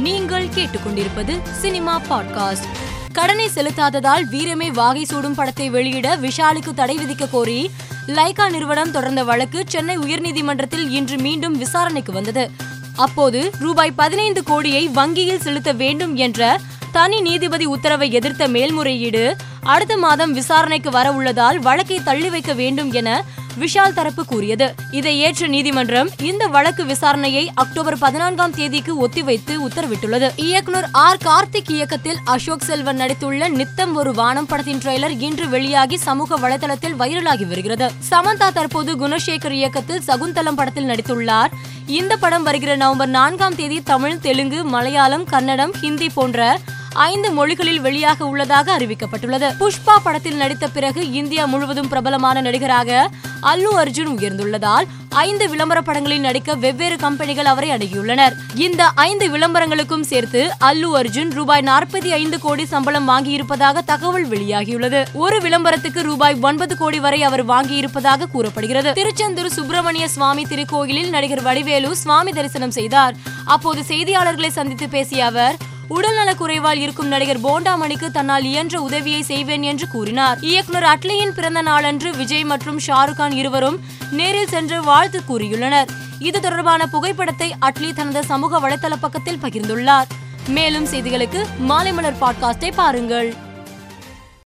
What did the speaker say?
நீங்கள் கேட்டுக்கொண்டிருப்பது cinema podcast. கடனை செலுத்தாததால் வீரமே வாகை சூடும் படத்தை வெளியிட விஷாலுக்கு தடை விதிக்க கோரி லைகா நிறுவனம் தொடர்ந்த வழக்கு சென்னை உயர்நீதிமன்றத்தில் இன்று மீண்டும் விசாரணைக்கு வந்தது. அப்போது ரூபாய் பதினைந்து கோடியை வங்கியில் செலுத்த வேண்டும் என்ற தனி நீதிபதி உத்தரவை எதிர்த்த மேல்முறையீடு அடுத்த மாதம் விசாரணைக்கு வர உள்ளதால் வழக்கை தள்ளி வைக்க வேண்டும் என விஷால் தரப்பு கூறியது. இதை ஏற்ற நீதிமன்றம் இந்த வழக்கு விசாரணையை அக்டோபர் பதினான்காம் தேதிக்கு ஒத்திவைத்து உத்தரவிட்டுள்ளது. இயக்குனர் ஆர். கார்த்திக் இயக்கத்தில் அசோக் செல்வன் நடித்துள்ள நித்தம் ஒரு வானம் படத்தின் ட்ரெய்லர் இன்று வெளியாகி சமூக வலைதளத்தில் வைரலாகி வருகிறது. சமந்தா தற்போது குணசேகர் இயக்கத்தில் சகுந்தலம் படத்தில் நடித்துள்ளார். இந்த படம் வருகிற நவம்பர் நான்காம் தேதி தமிழ் தெலுங்கு மலையாளம் கன்னடம் ஹிந்தி போன்ற ஐந்து மொழிகளில் வெளியாக உள்ளதாக அறிவிக்கப்பட்டுள்ளது. புஷ்பா படத்தில் நடித்த பிறகு இந்தியா முழுவதும் பிரபலமான நடிகராக அல்லு அர்ஜுன் உயர்ந்துள்ளதால் ஐந்து விளம்பர படங்களில் நடிக்க வெவ்வேறு கம்பெனிகள் அவரை அணுகியுள்ளனர். இந்த ஐந்து விளம்பரங்களுக்கும் சேர்த்து அல்லு அர்ஜுன் ரூபாய் நாற்பத்தி ஐந்து கோடி சம்பளம் வாங்கியிருப்பதாக தகவல் வெளியாகியுள்ளது. ஒரு விளம்பரத்துக்கு ரூபாய் ஒன்பது கோடி வரை அவர் வாங்கியிருப்பதாக கூறப்படுகிறது. திருச்செந்தூர் சுப்பிரமணிய சுவாமி திருக்கோயிலில் நடிகர் வடிவேலு சுவாமி தரிசனம் செய்தார். அப்போது செய்தியாளர்களை சந்தித்து பேசிய அவர் உடல்நலக் குறைவால் இருக்கும் நடிகர் போண்டாமணிக்கு தன்னால் இயன்ற உதவியை செய்வேன் என்று கூறினார். இயக்குனர் அட்லியின் பிறந்த நாளன்று விஜய் மற்றும் ஷாருக் கான் இருவரும் நேரில் சென்று வாழ்த்து கூறியுள்ளனர். இது தொடர்பான புகைப்படத்தை அட்லி தனது சமூக வலைதள பக்கத்தில் பகிர்ந்துள்ளார். மேலும் செய்திகளுக்கு மாலை மலர் பாட்காஸ்டை பாருங்கள்.